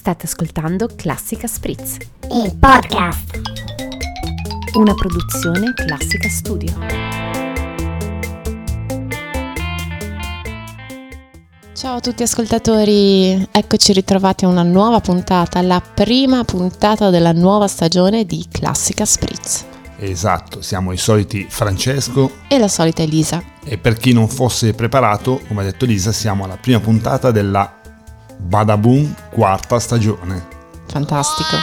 State ascoltando Classica Spritz, il podcast. una produzione Classica Studio. Ciao a tutti ascoltatori, eccoci ritrovati a una nuova puntata, la prima puntata della nuova stagione di Classica Spritz. Esatto, siamo i soliti Francesco E la solita Elisa. e per chi non fosse preparato, come ha detto Lisa, siamo alla prima puntata della Badaboom quarta stagione. Fantastico.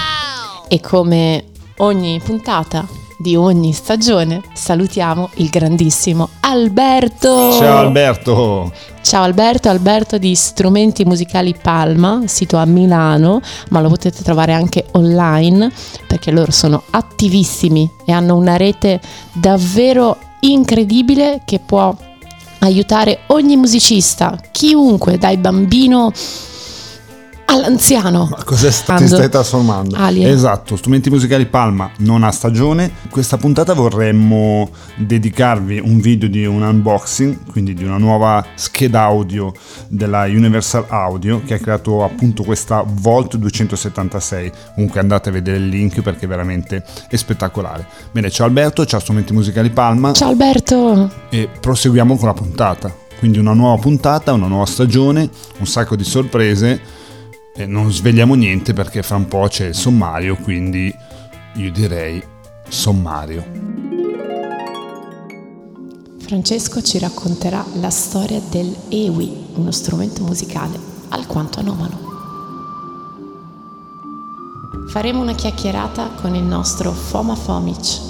E come ogni puntata di ogni stagione, salutiamo il grandissimo Alberto. Ciao Alberto! Ciao Alberto, Alberto di Strumenti Musicali Palma, sito a Milano, ma lo potete trovare anche online perché loro sono attivissimi e hanno una rete davvero incredibile che può aiutare ogni musicista, chiunque, dai bambino all'anziano. Ma cosa sta- ti stai trasformando? Alien. Esatto, Strumenti Musicali Palma non ha stagione. Questa puntata vorremmo dedicarvi un video di un unboxing, quindi di una nuova scheda audio della Universal Audio che ha creato appunto questa Volt 276. Comunque andate a vedere il link perché veramente è spettacolare. Bene, ciao Alberto, ciao Strumenti Musicali Palma Ciao Alberto! e proseguiamo con la puntata. Quindi una nuova puntata, una nuova stagione, un sacco di sorprese e non svegliamo niente perché fra un po' c'è il sommario, quindi io direi sommario. Francesco ci racconterà la storia del Ewi, uno strumento musicale alquanto anomalo. Faremo una chiacchierata con il nostro Foma Fomic.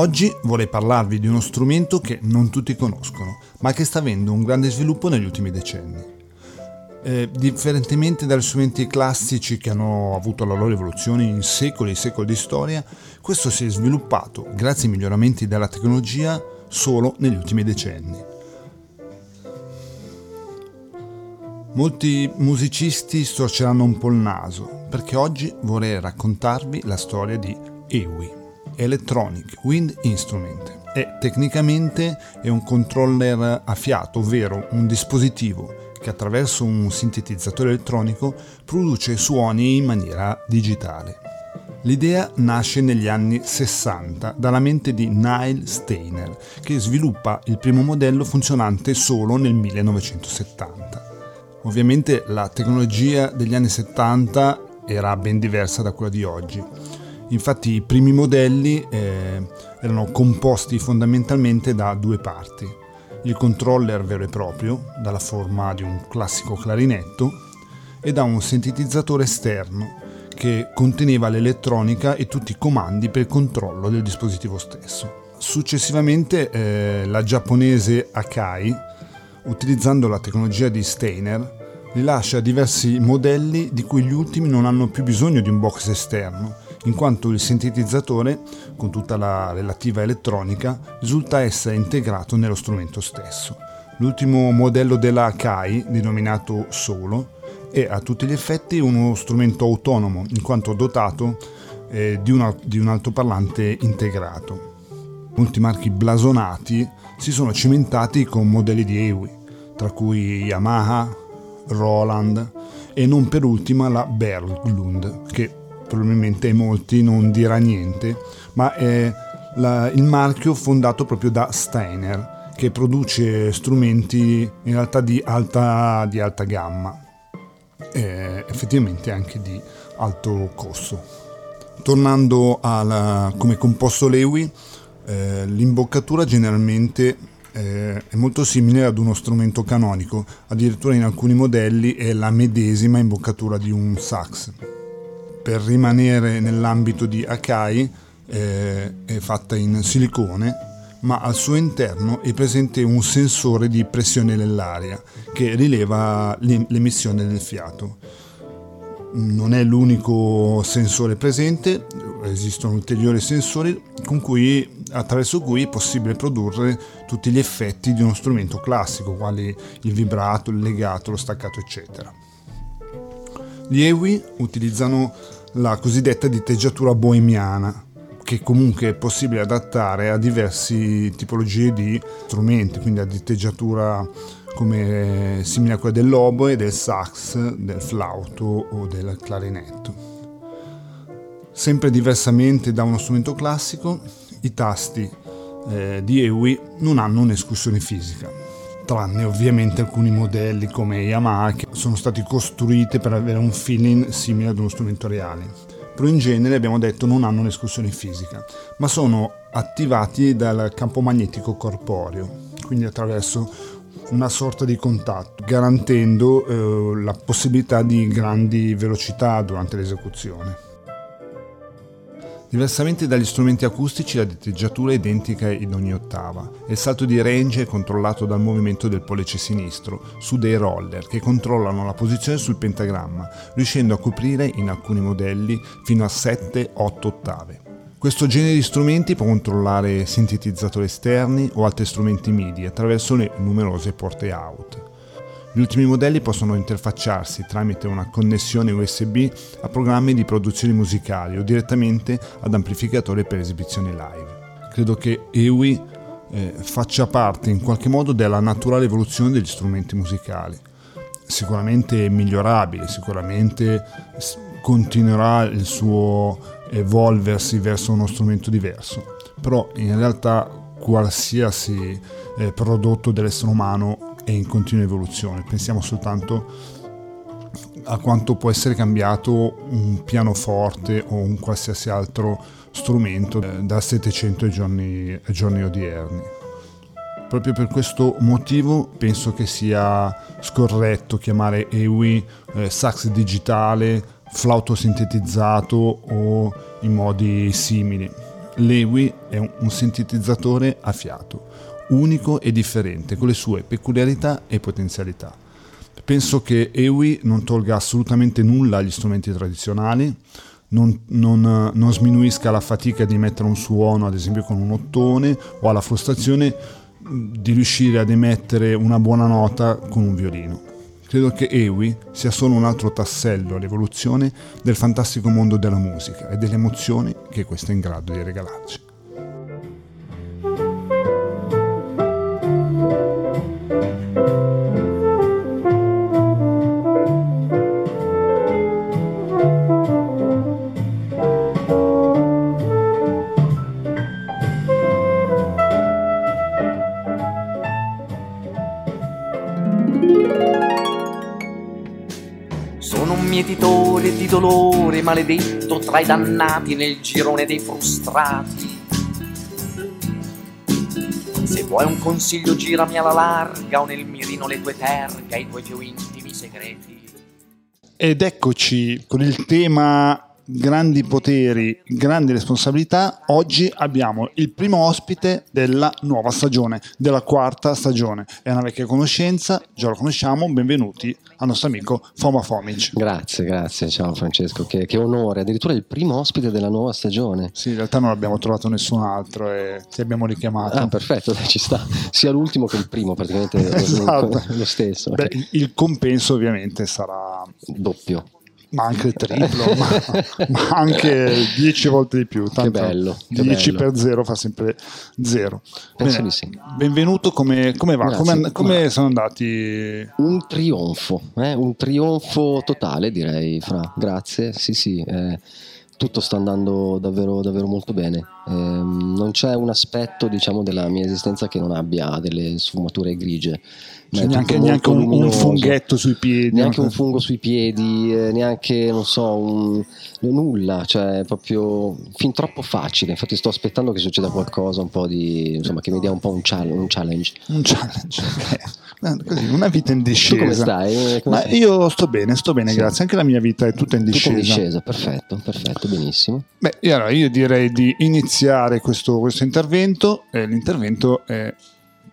Oggi vorrei parlarvi di uno strumento che non tutti conoscono, ma che sta avendo un grande sviluppo negli ultimi decenni. Eh, differentemente dagli strumenti classici che hanno avuto la loro evoluzione in secoli e secoli di storia, questo si è sviluppato grazie ai miglioramenti della tecnologia solo negli ultimi decenni. Molti musicisti storceranno un po' il naso perché oggi vorrei raccontarvi la storia di EWI, Electronic Wind Instrument. E tecnicamente è un controller a fiato, ovvero un dispositivo che attraverso un sintetizzatore elettronico produce suoni in maniera digitale. L'idea nasce negli anni 60 dalla mente di Niall Steiner, che sviluppa il primo modello funzionante solo nel 1970. Ovviamente la tecnologia degli anni 70 era ben diversa da quella di oggi. Infatti i primi modelli eh, erano composti fondamentalmente da due parti. Il controller vero e proprio, dalla forma di un classico clarinetto, e da un sintetizzatore esterno che conteneva l'elettronica e tutti i comandi per il controllo del dispositivo stesso. Successivamente eh, la giapponese Akai, utilizzando la tecnologia di Steiner, rilascia diversi modelli di cui gli ultimi non hanno più bisogno di un box esterno, in quanto il sintetizzatore, con tutta la relativa elettronica, risulta essere integrato nello strumento stesso. L'ultimo modello della Akai, denominato Solo, è a tutti gli effetti uno strumento autonomo, in quanto dotato eh, di, una- di un altoparlante integrato. Molti marchi blasonati si sono cimentati con modelli di EWI, tra cui Yamaha, Roland e non per ultima la Berglund, che probabilmente ai molti non dirà niente, ma è la- il marchio fondato proprio da Steiner, che produce strumenti in realtà di alta, di alta gamma e effettivamente anche di alto costo. Tornando alla- come composto Lewy, eh, l'imboccatura generalmente eh, è molto simile ad uno strumento canonico, addirittura in alcuni modelli è la medesima imboccatura di un sax. Per rimanere nell'ambito di Akai eh, è fatta in silicone, ma al suo interno è presente un sensore di pressione nell'aria che rileva l'em- l'emissione del fiato. non è l'unico sensore presente, esistono ulteriori sensori cui, attraverso cui è possibile produrre tutti gli effetti di uno strumento classico, quali il vibrato, il legato, lo staccato, eccetera. Gli EWI utilizzano la cosiddetta diteggiatura bohemiana, che comunque è possibile adattare a diverse tipologie di strumenti, quindi a diteggiatura come simile a quella dell'oboe, del sax, del flauto o del clarinetto. Sempre diversamente da uno strumento classico, i tasti eh, di EWI non hanno un'escursione fisica, tranne ovviamente alcuni modelli come Yamaha che sono stati costruiti per avere un feeling simile ad uno strumento reale. Però in genere abbiamo detto non hanno un'escursione fisica, ma sono attivati dal campo magnetico corporeo, quindi attraverso una sorta di contatto, garantendo eh, la possibilità di grandi velocità durante l'esecuzione. Diversamente dagli strumenti acustici la diteggiatura è identica in ogni ottava il salto di range è controllato dal movimento del pollice sinistro su dei roller che controllano la posizione sul pentagramma, riuscendo a coprire in alcuni modelli fino a 7-8 ottave. Questo genere di strumenti può controllare sintetizzatori esterni o altri strumenti MIDI attraverso le numerose porte out. Gli ultimi modelli possono interfacciarsi tramite una connessione USB a programmi di produzione musicali o direttamente ad amplificatori per esibizioni live. Credo che EWI eh, faccia parte in qualche modo della naturale evoluzione degli strumenti musicali. Sicuramente è migliorabile, sicuramente continuerà il suo evolversi verso uno strumento diverso, però in realtà qualsiasi eh, prodotto dell'essere umano è in continua evoluzione, pensiamo soltanto a quanto può essere cambiato un pianoforte o un qualsiasi altro strumento eh, dal 700 ai giorni, ai giorni odierni. Proprio per questo motivo penso che sia scorretto chiamare EWI eh, sax digitale, flauto sintetizzato o in modi simili. L'EWI è un sintetizzatore a fiato, unico e differente, con le sue peculiarità e potenzialità. Penso che EWI non tolga assolutamente nulla agli strumenti tradizionali, non, non, non, sminuisca la fatica di emettere un suono, ad esempio con un ottone, o alla frustrazione di riuscire ad emettere una buona nota con un violino. Credo che Ewi sia solo un altro tassello all'evoluzione del fantastico mondo della musica e delle emozioni che questo è in grado di regalarci. Dolore maledetto tra i dannati nel girone dei frustrati. Se vuoi un consiglio girami alla larga o nel mirino le tue terga, i tuoi più intimi segreti. Ed eccoci con il tema grandi poteri, grandi responsabilità, oggi abbiamo il primo ospite della nuova stagione, della quarta stagione. È una vecchia conoscenza, già lo conosciamo, benvenuti al nostro amico Foma Fomic. Grazie, grazie, ciao Francesco, che, che, onore, addirittura il primo ospite della nuova stagione. Sì, in realtà non abbiamo trovato nessun altro e ti abbiamo richiamato. Ah, perfetto, ci sta, sia l'ultimo che il primo, praticamente esatto. lo stesso. Beh, il compenso ovviamente sarà doppio ma anche il triplo, ma, ma, anche 10 volte di più. Tanto che bello. 10 per 0 fa sempre 0. Penso di sì. Benvenuto, come, come va? Come, come sono andati? Un trionfo, eh? un trionfo totale direi, Fra. Grazie, sì sì. Eh tutto sta andando davvero, davvero molto bene. Eh, non c'è un aspetto diciamo, della mia esistenza che non abbia delle sfumature grigie. Cioè neanche, neanche un, un, funghetto sui piedi. Neanche un fungo sui piedi, eh, neanche, non so, un, nulla, cioè proprio fin troppo facile. Infatti sto aspettando che succeda qualcosa, un po' di, insomma, che mi dia un po' un, challenge. Un challenge, un challenge Così, una vita in discesa. Come stai? Come Ma stai? io sto bene, sto bene, sì. grazie. Anche la mia vita è tutta in discesa. Tutta in discesa, perfetto, perfetto, benissimo. Beh, allora io direi di iniziare questo, questo intervento. Eh, l'intervento è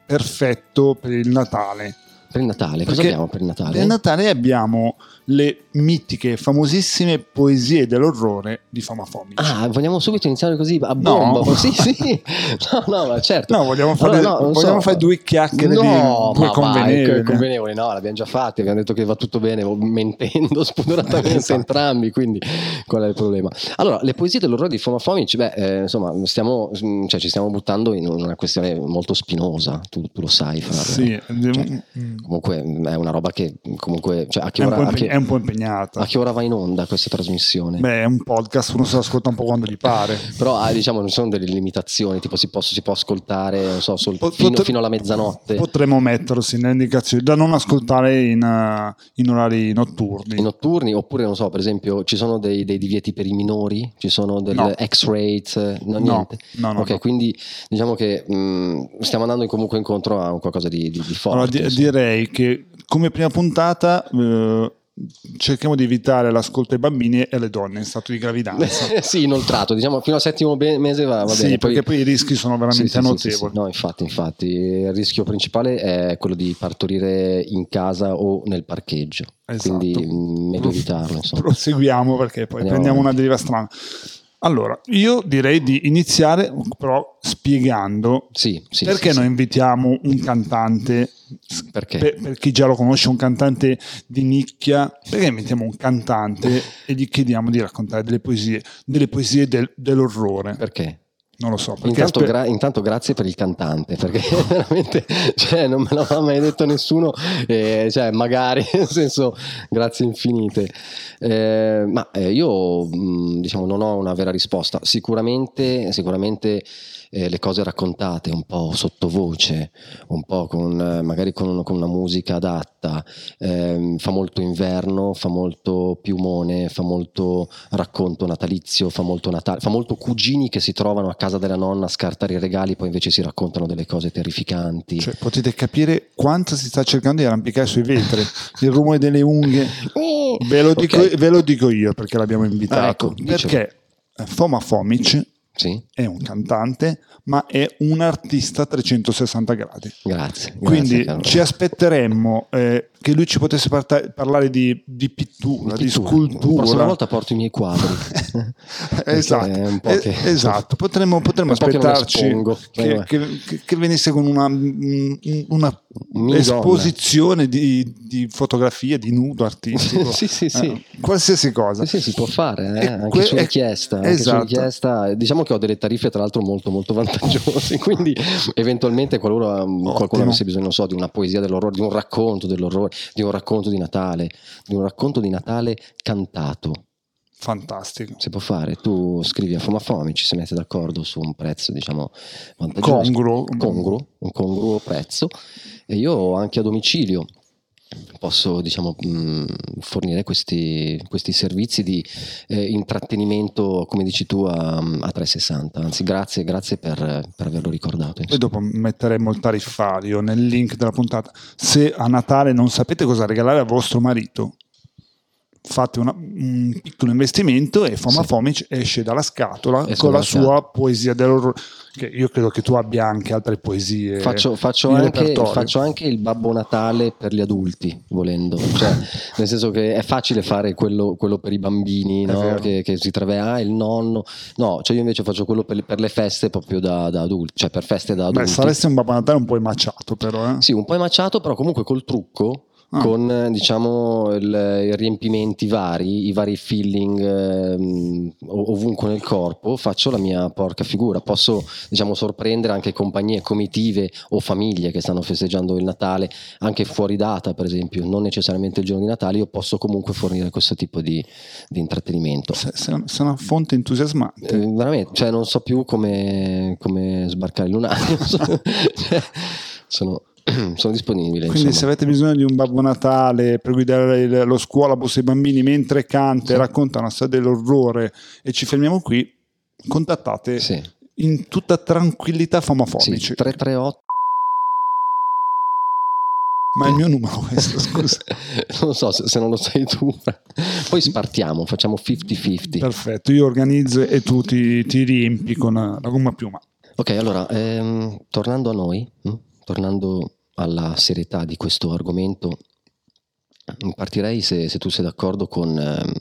perfetto per il Natale Per il Natale, cosa Perché abbiamo per il Natale? Per Natale abbiamo le mitiche, famosissime poesie dell'orrore di Fama Fomic. Ah, vogliamo subito iniziare così a No. bomba? Sì, sì. No, no, ma certo. No, vogliamo fare, Allora, no, vogliamo so. fare due chiacchiere no, di due convenevoli. convenevoli, no, l'abbiamo già fatte, abbiamo detto che va tutto bene, mentendo spudoratamente Esatto. entrambi, quindi qual è il problema? Allora, le poesie dell'orrore di Foma Fomic, beh, eh, insomma, stiamo, mm, cioè, ci stiamo buttando in una questione molto spinosa, tu, tu lo sai, Fabio. Sì, Cioè, Comunque mm, è una roba che comunque, cioè, a che è, un ora, po' a impeg- che- è un po' impegnata. a che ora va in onda questa trasmissione? Beh, è un podcast, uno se lo ascolta un po' quando gli pare. Però ah, diciamo non ci sono delle limitazioni, tipo si, posso- si può ascoltare non so, sol- Po- fino, potre- fino alla mezzanotte. Potremmo mettersi nelle indicazioni da non ascoltare in, eh, in orari notturni. I notturni, oppure non so, per esempio, ci sono dei, dei divieti per i minori, ci sono del No. X-rate, no, No, niente. no, no, ok, no. quindi diciamo che mh, stiamo andando comunque incontro a qualcosa di, di, di forte. Allora, di- insomma. Direi che come prima puntata eh, cerchiamo di evitare l'ascolto ai bambini e alle donne in stato di gravidanza. sì, inoltrato, diciamo fino al settimo be- mese va, va sì, bene. perché poi i rischi sono veramente Sì, sì, sì, sì, notevoli. sì. No, infatti, infatti, il rischio principale è quello di partorire in casa o nel parcheggio. Esatto. Quindi mh, meglio evitarlo, insomma. Proseguiamo perché poi Andiamo prendiamo una avanti. deriva strana. Allora, io direi di iniziare però spiegando Sì, sì, perché sì, noi invitiamo un cantante, Perché? per, per chi già lo conosce, un cantante di nicchia, perché invitiamo un cantante e gli chiediamo di raccontare delle poesie, delle poesie del- dell'orrore. Perché? Non lo so, Intanto, aspe- gra- intanto grazie per il cantante, perché veramente cioè, non me l'aveva mai detto nessuno, e, cioè, magari, nel senso, grazie infinite. Eh, ma eh, io mh, diciamo non ho una vera risposta, sicuramente, sicuramente eh, le cose raccontate un po' sottovoce, un po' con, eh, magari con, con una musica adatta, ehm, fa molto inverno, fa molto piumone, fa molto racconto natalizio, fa molto Natale, fa molto cugini che si trovano a casa della nonna a scartare i regali, poi invece si raccontano delle cose terrificanti. cioè, potete capire quanto si sta cercando di arrampicare sui vetri, il rumore delle unghie. Ve lo, dico, Ok. ve lo dico io perché l'abbiamo invitato. Ah, ecco, perché eh, Foma Fomic Sì, è un cantante, ma è un artista a 360 gradi. grazie. grazie, Quindi caro. ci aspetteremmo eh, che lui ci potesse parta- parlare di, di pittura, di, Pittura. scultura. La prossima volta porto i miei quadri. esatto, Perché è un po' eh, che- esatto. potremmo, potremmo po' che aspettarci espongo. che, Vabbè. che- che- venisse con una, una esposizione di, di fotografie di nudo artistico, Sì, sì, sì. Eh, qualsiasi cosa. Sì, si può fare, eh, anche que- su richiesta. Anche su esatto. richiesta. Diciamo che ho delle tariffe tra l'altro molto molto vantaggiose, quindi eventualmente qualora, qualcuno avesse bisogno, non so, di una poesia dell'orrore, di un racconto dell'orrore, di un racconto di Natale, di un racconto di Natale cantato, Fantastico. si può fare. Tu scrivi a Foma Fome, ci si mette d'accordo su un prezzo, diciamo, vantaggioso, Congruo. congruo, un congruo prezzo e io anche a domicilio posso diciamo mh, fornire questi, questi servizi di eh, intrattenimento come dici tu a, a 360 anzi grazie grazie per, per averlo ricordato insomma. dopo metteremo il tariffario nel link della puntata. Se a Natale non sapete cosa regalare a vostro marito, fate una- un piccolo investimento e Foma Sì. Fomic esce dalla scatola Esce con la sua poesia dell'orrore. Che io credo che tu abbia anche altre poesie. Faccio, faccio anche, faccio anche il Babbo Natale per gli adulti, volendo. Cioè, nel senso che è facile fare quello, quello per i bambini, no? che, che si trova, ah, il nonno. No, cioè io invece faccio quello per, per le feste proprio da, da adulti, cioè per feste da adulti. Beh, saresti un Babbo Natale un po' emaciato, però. Eh? Sì, un po' emaciato, però comunque col trucco. Ah. Con eh, diciamo il- i riempimenti vari, i vari feeling ehm, ov- ovunque nel corpo, faccio la mia porca figura. Posso diciamo sorprendere anche compagnie, comitive o famiglie che stanno festeggiando il Natale, anche fuori data, per esempio, non necessariamente il giorno di Natale. Io posso comunque fornire questo tipo di, di intrattenimento. Se- se- Sei una fonte entusiasmante. Eh, veramente, cioè non so più come, come sbarcare il lunario. Cioè, sono, sono disponibile. Quindi insomma. se avete bisogno di un Babbo Natale per guidare lo scuolabus ai bambini mentre canta e racconta una storia dell'orrore e ci fermiamo qui, contattate Sì. in tutta tranquillità Sì, Fomafobici. 338 Ma è il mio numero questo, scusa. non so se, se non lo sai tu poi spartiamo facciamo 50-50 Perfetto, io organizzo e tu ti, ti riempi con la gomma piuma. ok allora ehm, tornando a noi hm? tornando alla serietà di questo argomento, partirei, se, se tu sei d'accordo, con, ehm,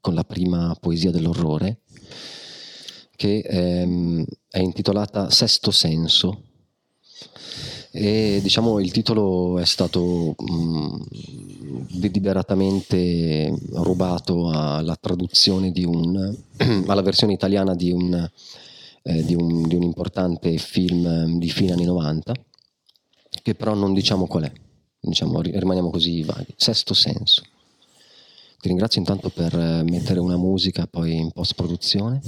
con la prima poesia dell'orrore, che ehm, è intitolata Sesto Senso. E diciamo il titolo è stato mh, deliberatamente rubato alla traduzione di un, alla versione italiana di un, eh, di un, di un importante film di fine anni 90, che però non diciamo qual è, diciamo, rimaniamo così vaghi. Sesto senso. Ti ringrazio intanto per eh, mettere una musica poi in post produzione.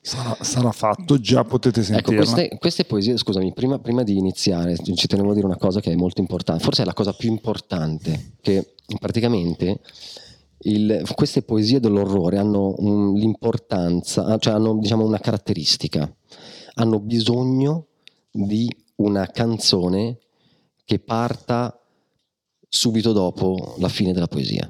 Sarà, sarà fatto, già potete Ecco, sentirla. queste, queste poesie, scusami, prima, prima di iniziare ci tenevo a dire una cosa che è molto importante, forse è la cosa più importante, che praticamente il- queste poesie dell'orrore hanno un- l'importanza, cioè hanno diciamo una caratteristica, hanno bisogno di una canzone che parta subito dopo la fine della poesia.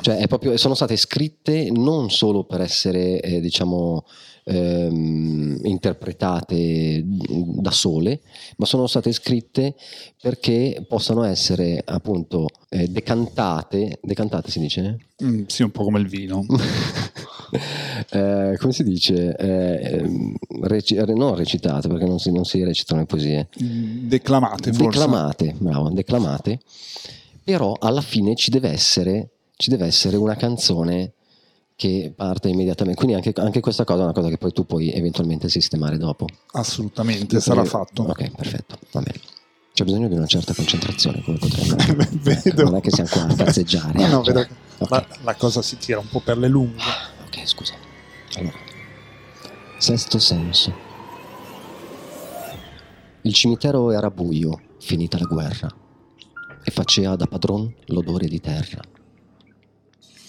Cioè è proprio, sono state scritte non solo per essere, eh, diciamo, ehm, interpretate da sole, ma sono state scritte perché possano essere appunto eh, decantate, decantate si dice? Mm, sì, un po' come il vino. Eh, come si dice? Eh, ehm, reci- non recitate perché non si, non si recitano le poesie. Declamate, forse. declamate, bravo, declamate, però alla fine ci deve essere, ci deve essere una canzone che parte immediatamente. Quindi anche, anche questa cosa è una cosa che poi tu puoi eventualmente sistemare dopo. Assolutamente, sarà Eh, fatto. Ok, perfetto, va bene. C'è bisogno di una certa concentrazione, come potremmo Vedo. Non è che siamo qua a cazzeggiare. No, no, cioè, vedo che ok. la, la cosa si tira un po' per le lunghe. Ok, scusa. Allora, sesto senso. Il cimitero era buio, finita la guerra, e faceva da padron l'odore di terra.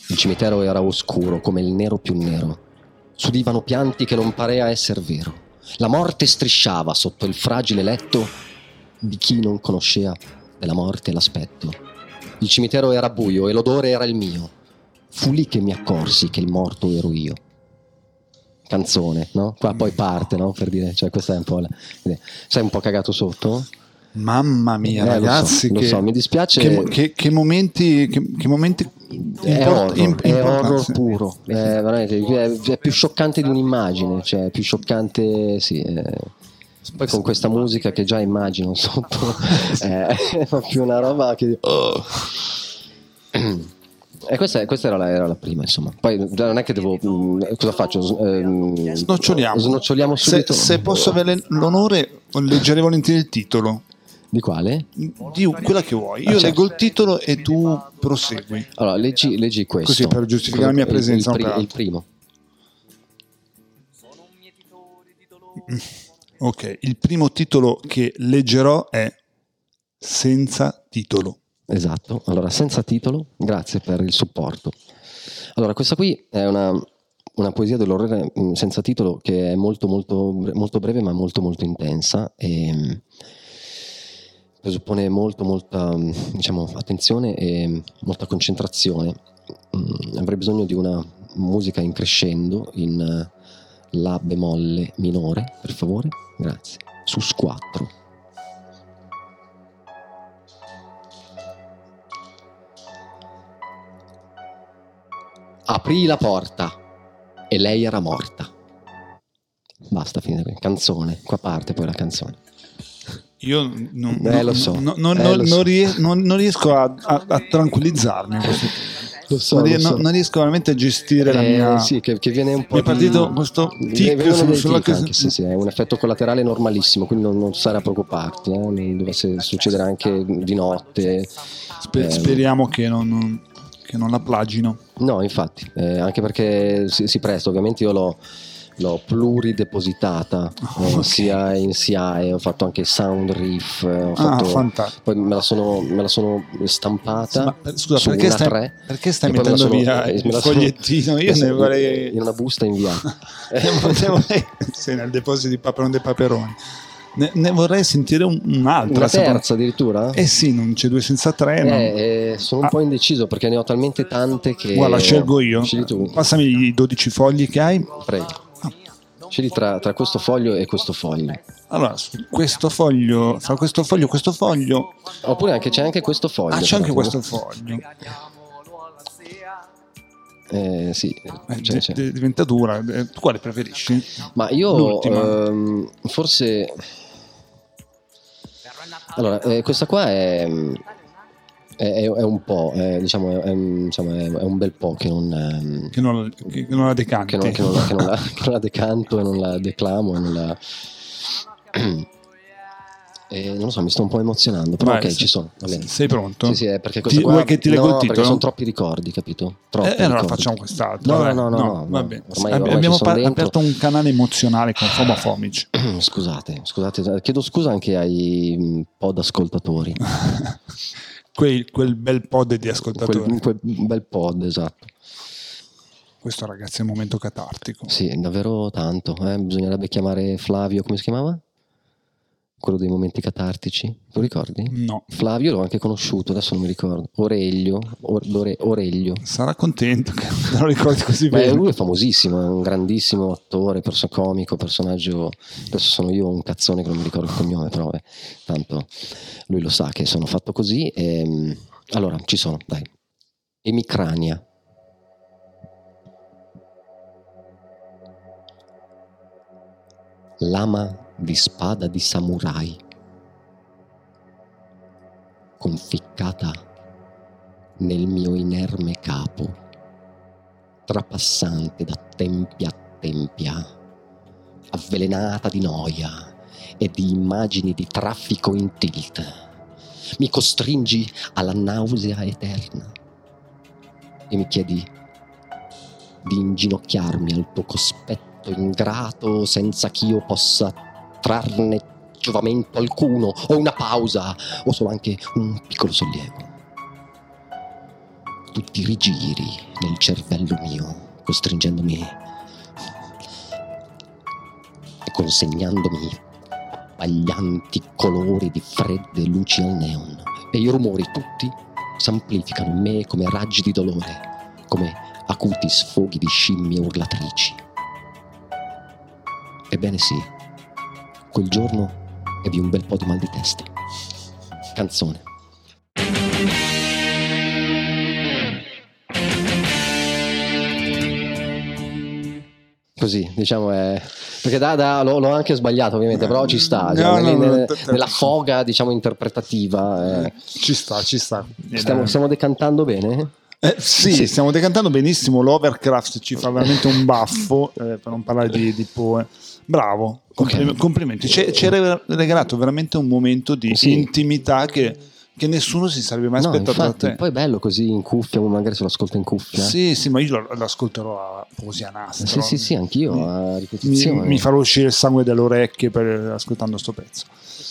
Il cimitero era oscuro come il nero più nero. S'udivano pianti che non parea esser vero. La morte strisciava sotto il fragile letto di chi non conosceva della morte l'aspetto. Il cimitero era buio e l'odore era il mio. Fu lì che mi accorsi che il morto ero io. Canzone, no? Qua poi parte, no? Per dire, cioè questa è un po' la... Sei un po' cagato sotto? Mamma mia, Eh, lo so, ragazzi, lo che, so, mi dispiace. Che, che- che momenti, che, che momenti È import- horror, imp- è horror puro, è, veramente, è, è più scioccante di un'immagine, cioè è più scioccante, sì. eh. Poi con questa musica che già immagino sotto, eh, è più una roba che... oh. E questa, questa era, la, era la prima, insomma. Poi non è che devo... mm, Cosa faccio? Ehm, Snoccioliamo. Snoccioliamo Se, subito. se posso avere l'onore, leggerei volentieri il titolo. Di quale? Di quella che vuoi. Io Ah, certo. leggo il titolo e tu prosegui. Allora, leggi, leggi questo. Così, per giustificare la mia Il- presenza, Il, pri- per il primo. Ok, il primo titolo che leggerò è Senza titolo. Esatto, allora senza titolo, grazie per il supporto. Allora, questa qui è una, una poesia dell'orrore mm, senza titolo che è molto, molto, molto breve ma molto, molto intensa e mm, presuppone molto, molta mm, diciamo, attenzione e molta concentrazione. Avrei bisogno di una musica in crescendo in eh, La bemolle minore, per favore, grazie, su squattro. Aprì la porta e lei era morta. Basta finire. Canzone. Qua parte poi la canzone. Io non, Eh, lo so. non- non- Eh, non- lo so. non- riesco a, a- a tranquillizzarmi. questo. Lo so, non, lo so. non- riesco veramente a gestire la Eh, mia. sì, che, che viene un po' Mi è partito di- questo Viene- tic su- dei sulla tic anche, sì, sì, è un effetto collaterale normalissimo, quindi non, non stare a preoccuparti, eh, non dovesse succedere anche di notte. Spe- Eh, speriamo che non, non- che non la plagino. No, infatti, eh, anche perché si, si presta, ovviamente io l'ho, l'ho pluridepositata, eh, Ok. sia in SIAE, ho fatto anche sound riff, eh, ho Ah, fatto, fantastico. poi me la sono, me la sono stampata Ma per- scusa, perché stai, 3 perché stai me mettendo sono- via eh, me il sono- fogliettino? Io ne in- vorrei. in una busta inviata. ne vorrei sì, nel deposito di Paperone dei Paperoni. Ne, ne vorrei sentire un- un'altra. Una terza addirittura? Eh sì, non c'è due senza tre. ma- Eh, eh, sono un Ah. po' indeciso perché ne ho talmente tante che... Guarda, scelgo io. Passami i 12 fogli che hai. Prego. Scegli tra, tra questo foglio e questo foglio. Allora, questo foglio, fra questo foglio e questo foglio, Oppure anche, c'è anche questo foglio. ah, c'è anche questo foglio. Eh, sì, c'è. di- diventa dura. Eh, Tu quale preferisci? Ma io ehm, forse... Allora, eh, questa qua è, è, è un po', è, diciamo, è, un- diciamo, è- è un bel po' che non, ehm, Che non, che non la decanti. che non, che non la, che non la- che non la decanto e non la declamo e non la... E non lo so, mi sto un po' emozionando, però Vai, ok, se- ci sono. Sei pronto? Sì, sì, è perché questa Ti- qua... vuoi che ti leggo no, il titolo? sono troppi ricordi, capito? Troppi Eh, allora ricordi. facciamo quest'altro. No, no, no, no, va bene. Ormai- ormai abbiamo ci sono pa- dentro. aperto un canale emozionale con Fomofomic. Scusate, scusate, chiedo scusa anche ai mh, pod ascoltatori. quel, quel bel pod di ascoltatori. Quel, quel bel pod, esatto. Questo ragazzi è un momento catartico. Sì, davvero tanto. eh. Bisognerebbe chiamare Flavio, come si chiamava? Quello dei momenti catartici. Lo ricordi? No. Flavio l'ho anche conosciuto, adesso non mi ricordo. Oreglio, Or- Ore- Oreglio. Sarà contento che te lo ricordi così bene. lui è famosissimo, è un grandissimo attore, perso- comico, personaggio. Adesso sono io un cazzone che non mi ricordo il cognome, però vabbè, tanto lui lo sa che sono fatto così. E, allora, ci sono, dai. Emicrania. Lama di spada di samurai. Conficcata nel mio inerme capo trapassante da tempia a tempia, avvelenata di noia e di immagini di traffico in tilt. Mi costringi alla nausea eterna e mi chiedi di inginocchiarmi al tuo cospetto ingrato senza che io possa trarne giovamento alcuno o una pausa o solo anche un piccolo sollievo tu ti rigiri nel cervello mio, costringendomi e consegnandomi abbaglianti colori di fredde luci al neon. E i rumori tutti s'amplificano in me come raggi di dolore, come acuti sfoghi di scimmie urlatrici. Ebbene sì, quel giorno ebbi un bel po' di mal di testa. Canzone. Così, diciamo è... Perché da, da- l'ho, l'ho anche sbagliato ovviamente, però ci sta. No, diciamo, no, nel- no, nel- te- nella foga, diciamo, interpretativa. eh. Ci sta, ci sta. Stiamo, stiamo decantando bene? Eh, sì, Sì. stiamo decantando benissimo. L'Overcraft ci fa veramente un baffo, eh, per non parlare di, di Poe. Bravo, complim- Ok. complimenti. Hai regalato veramente un momento di Sì. intimità che, che nessuno si sarebbe mai No, aspettato infatti, da te. poi è bello così in cuffia, magari se lo ascolta in cuffia. Sì, sì, ma io lo- l'ascolterò a poesia nastro. sì, sì, sì, anch'io a Mi, ripetizione. mi farò uscire il sangue dalle orecchie per, ascoltando sto pezzo.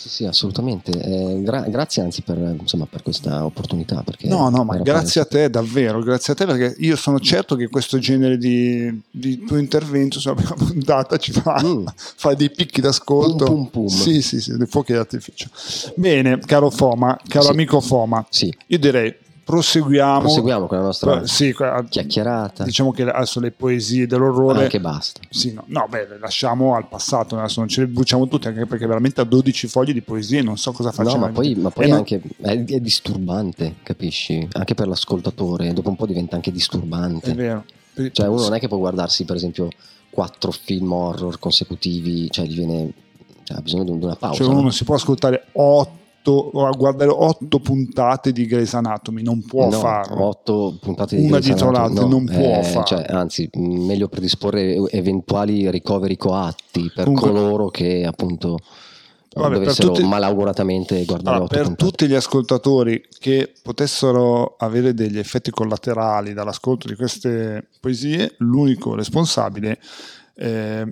Sì, sì, assolutamente. Eh, gra- grazie anzi per, insomma, per questa opportunità. No, no, ma grazie a te davvero, grazie a te perché io sono certo che questo genere di, di tuo intervento sulla prima puntata ci fa, Mm. fa dei picchi d'ascolto. Pum, pum, pum. Sì, sì, sì, dei fuochi d'artificio. Bene, caro Foma, caro Sì. amico Foma, Sì, io direi proseguiamo. proseguiamo con la nostra Eh, Sì, qua- chiacchierata. diciamo che adesso le poesie dell'orrore Anche basta. Sì, no, no, beh, le lasciamo al passato, adesso non ce le bruciamo tutte, anche perché veramente a 12 fogli di poesie non so cosa No, facciamo. ma poi, ma poi Eh, no- anche è, è disturbante, capisci? Anche per l'ascoltatore, dopo un po' diventa anche disturbante. È vero. Cioè, uno non è che può guardarsi, per esempio, quattro film horror consecutivi, cioè gli viene. Cioè, ha bisogno di una pausa. Cioè uno no? non si può ascoltare 8 o guardare 8 puntate di Grey's Anatomy, non può No, farlo. Otto puntate di Una Grey's dietro l'altra, non può eh, farlo. cioè, anzi, meglio predisporre eventuali ricoveri coatti per Comunque- coloro che appunto Vabbè, dovessero tutti- malauguratamente guardare Allora, otto per puntate. tutti gli ascoltatori che potessero avere degli effetti collaterali dall'ascolto di queste poesie, l'unico responsabile eh,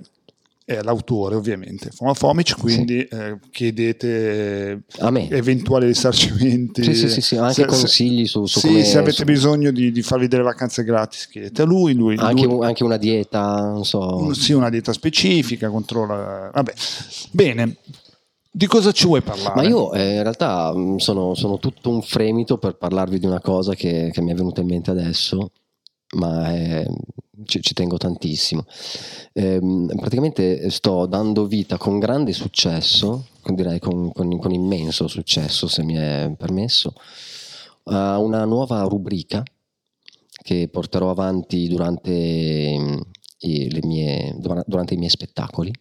è l'autore, ovviamente, Foma Fomic, quindi eh, chiedete eventuali risarcimenti. Sì, sì, sì, sì, anche Se- consigli su, su sì, come... se avete su- bisogno di, di farvi delle vacanze gratis, chiedete a lui, lui, anche, lui- anche una dieta, non so... sì, una dieta specifica, controlla. Vabbè, bene. Di cosa ci vuoi parlare? Ma io eh, in realtà mh, sono, sono tutto un fremito per parlarvi di una cosa che, che mi è venuta in mente adesso. Ma è- ci, ci tengo tantissimo. Ehm, praticamente sto dando vita con grande successo, direi con, con- con immenso successo se mi è permesso, a una nuova rubrica che porterò avanti durante, le mie- dura- durante i miei spettacoli.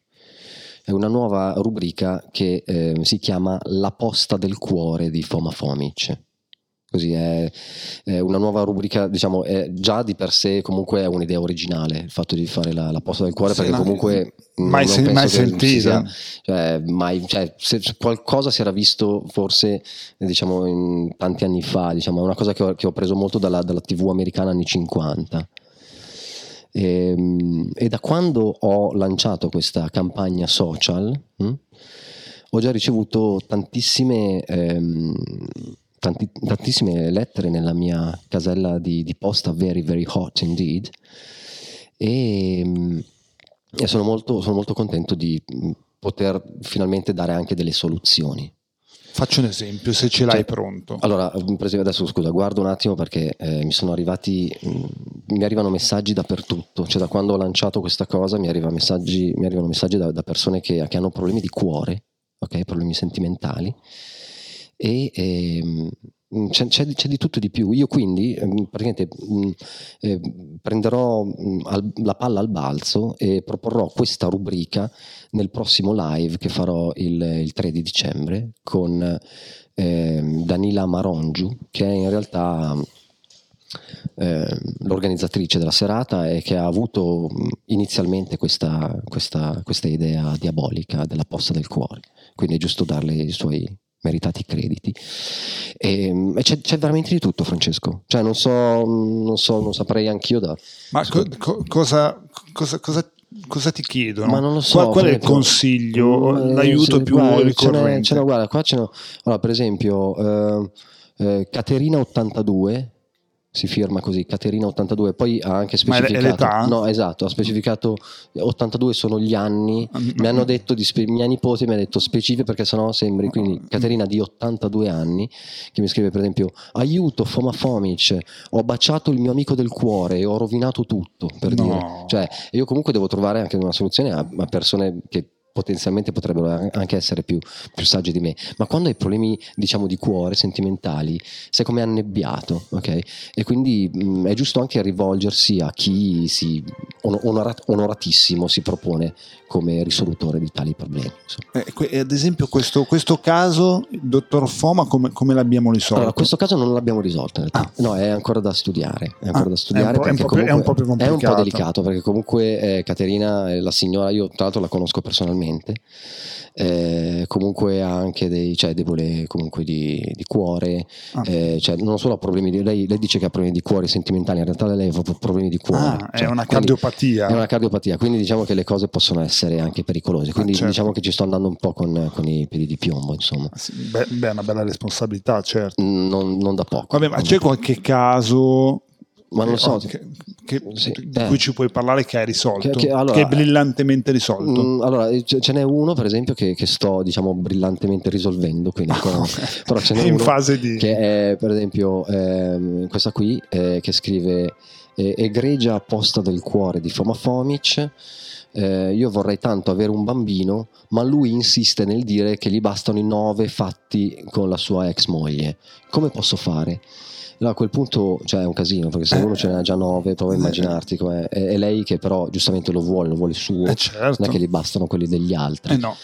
È una nuova rubrica che eh, si chiama La posta del cuore di Foma Fomic. Così è, è una nuova rubrica, diciamo, è già di per sé comunque è un'idea originale il fatto di fare la, la posta del cuore, Sì, perché comunque mai penso mai sentita. cioè, mai, cioè, se se qualcosa si era visto forse diciamo in tanti anni fa, diciamo, è una cosa che ho, che ho preso molto dalla, dalla TV americana anni 50. Ehm, E, da quando ho lanciato questa campagna social, hm, ho già ricevuto tantissime, ehm, tanti- tantissime lettere nella mia casella di, di posta, very very hot indeed. E, mm, e sono, molto, sono molto contento di mm, poter finalmente dare anche delle soluzioni. Faccio un esempio, se ce l'hai Cioè, pronto. Allora, mm, per esempio, adesso scusa, guardo un attimo perché eh, mi sono arrivati, mm, mi arrivano messaggi dappertutto, cioè da quando ho lanciato questa cosa mi, arriva messaggi, mi arrivano messaggi da, da persone che, che hanno problemi di cuore, ok, problemi sentimentali e ehm, c'è, c'è di- c'è di tutto e di più. Io quindi ehm, praticamente mm, eh, prenderò mm, la palla al balzo e proporrò questa rubrica nel prossimo live che farò il, il 3 di dicembre con ehm, Danila Marongiu, che è in realtà ehm, l'organizzatrice della serata e che ha avuto inizialmente questa, questa- questa idea diabolica della posta del cuore. Quindi è giusto darle i suoi meritati crediti. E, mh, e c'è, c'è veramente di tutto, Francesco. Cioè, non so, non so, non saprei anch'io da. Ma co- co- cosa, cosa, cosa, cosa ti chiedono? Ma non lo so. Qual, qual è il consiglio, Mm, eh, l'aiuto sì, più guarda, ce n'è- ricorrente? ce n'è- guarda, qua ce n'è. Allora, per esempio, eh, eh, Caterina82 si firma così, Caterina82, poi ha anche Ma è- specificato. l'età? No, esatto, ha specificato 82 sono gli anni. Mm, Mi hanno detto di mia nipote mi ha detto specifiche perché sennò sembri quindi Caterina di 82 anni che mi scrive per esempio aiuto Foma Fomic ho baciato il mio amico del cuore e ho rovinato tutto per No. dire cioè io comunque devo trovare anche una soluzione a, a persone che potenzialmente potrebbero anche essere più, più sagge di me ma quando hai problemi diciamo di cuore sentimentali sei come annebbiato ok e quindi mh, è giusto anche rivolgersi a chi si on- onorat- onoratissimo si propone come risolutore di tali problemi. Eh, ad esempio questo, questo caso, dottor Foma, come, come l'abbiamo risolto? Allora, questo caso non l'abbiamo risolto, in realtà. Ah. no, è ancora da studiare. È ancora Ah, da studiare è un po'- è un po' più- è un comunque po' più è un po' complicato. delicato perché comunque eh, Caterina, è la signora, io tra l'altro la conosco personalmente, eh, comunque ha anche dei, cioè, è debole comunque di, di cuore, Ah. eh, cioè, non solo ha problemi di, lei, lei dice che ha problemi di cuore sentimentali, in realtà lei ha problemi di cuore. Ah, è Cioè, una quindi- cardiopatia. è una cardiopatia, quindi diciamo che le cose possono essere anche pericolose. Quindi certo. diciamo che ci sto andando un po' con, con i piedi di piombo, insomma. Sì, Beh, beh, è una bella responsabilità, certo. Non, non da poco. Vabbè, ma c'è qualche caso Ma non lo so. che, che- Sì, di eh. cui ci puoi parlare che hai risolto, Che- che, che- allora- è brillantemente risolto? Mm, allora, eh, ce ce n'è uno, per esempio, che, che sto diciamo brillantemente risolvendo. Quindi, ancora- però ce n'è in uno fase di... che è, per esempio, ehm, questa qui eh, che scrive eh, Egregia posta del cuore di Foma Fomic. eh, io vorrei tanto avere un bambino, ma lui insiste nel dire che gli bastano i nove fatti con la sua ex moglie. Come posso fare? No, a quel punto cioè, è un casino perché se Eh, uno ce n'ha già nove, prova a eh, immaginarti com'è. È, è lei che però giustamente lo vuole, lo vuole suo, Eh, certo. non è che gli bastano quelli degli altri. Eh no.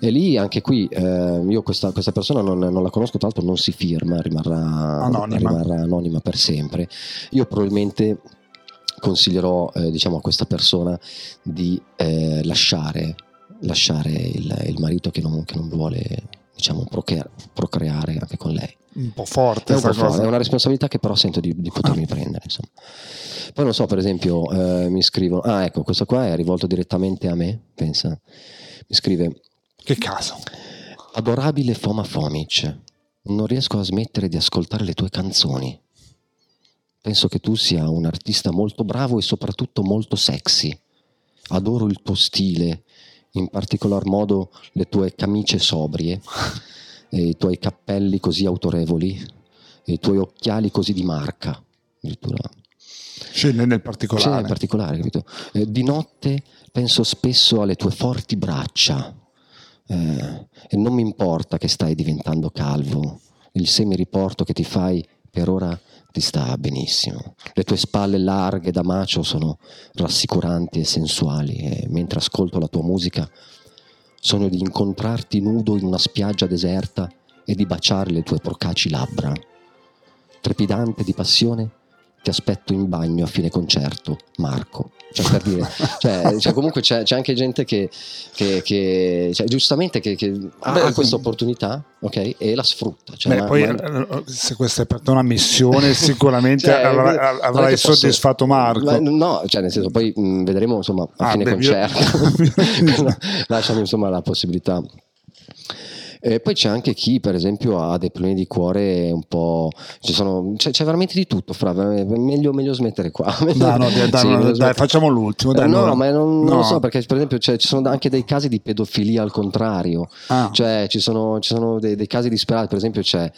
E lì anche qui eh, io questa, questa persona non, non la conosco, tra l'altro non si firma, rimarrà Anonima. rimarrà anonima per sempre. Io probabilmente consiglierò eh, diciamo a questa persona di eh, lasciare, lasciare il, il marito che non, che non vuole diciamo procrea- procreare anche con lei. Un po' forte È, un po' forte, è una responsabilità che però sento di, di potermi prendere. Insomma. Poi non so, per esempio, eh, mi scrivono, ah ecco, questo qua è rivolto direttamente a me, pensa, mi scrive, Che caso. adorabile Foma Fomic, non riesco a smettere di ascoltare le tue canzoni. Penso che tu sia un artista molto bravo e soprattutto molto sexy. Adoro il tuo stile, in particolar modo le tue camicie sobrie, i tuoi cappelli così autorevoli, e i tuoi occhiali così di marca. Addirittura. Scende nel particolare. Scende nel particolare, capito? Eh, di notte penso spesso alle tue forti braccia eh, e non mi importa che stai diventando calvo, il semiriporto che ti fai per ora ti sta benissimo. Le tue spalle larghe da macio sono rassicuranti e sensuali e mentre ascolto la tua musica sogno di incontrarti nudo in una spiaggia deserta e di baciare le tue porcaci labbra. Trepidante di passione, ti aspetto in bagno a fine concerto, Marco. Cioè, per dire, cioè, cioè, comunque c'è, c'è, anche gente che, che, che cioè, giustamente che, che ha Beh, questa opportunità ok, e la sfrutta. Cioè, Beh, ma- poi ma- eh, se questa è per una missione, sicuramente Cioè, avrai, è avrai posso- soddisfatto Marco. Ma no, cioè nel senso, poi mh, vedremo insomma a Ah, fine beh, io- concerto. Lasciami insomma la possibilità. E poi c'è anche chi, per esempio, ha dei problemi di cuore un po'. Ci sono, c'è, c'è veramente di tutto, Fra. Meglio, meglio smettere qua. No, no, dai, dai, Sì, no, dai, smettere. facciamo l'ultimo. Dai, Eh, no, allora. ma non, non No. lo so perché, per esempio, c'è- ci sono anche dei casi di pedofilia al contrario. Ah. Cioè, ci sono, ci sono dei, dei casi disperati. Per esempio, c'è.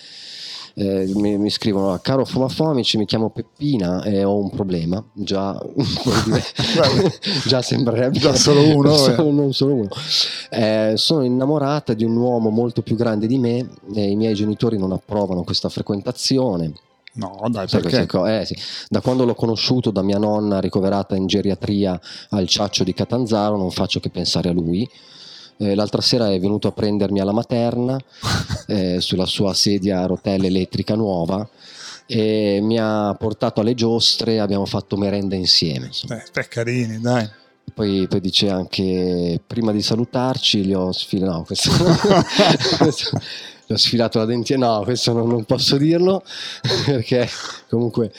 Eh, mi, mi scrivono caro Fomafomici mi chiamo Peppina e ho un problema già, già sembrerebbe Già solo uno, solo- eh. non solo uno Eh, sono innamorata di un uomo molto più grande di me e i miei genitori non approvano questa frequentazione No, dai, perché? eh, sì. Da quando l'ho conosciuto da mia nonna ricoverata in geriatria al Ciaccio di Catanzaro non faccio che pensare a lui. Eh, l'altra sera è venuto a prendermi alla materna eh, sulla sua sedia a rotelle elettrica nuova e mi ha portato alle giostre, abbiamo fatto merenda insieme. insomma. Eh, carini, dai. Poi, poi dice anche prima di salutarci gli ho sfilato no, questo, gli ho sfilato la dentiera no questo non, non posso dirlo perché comunque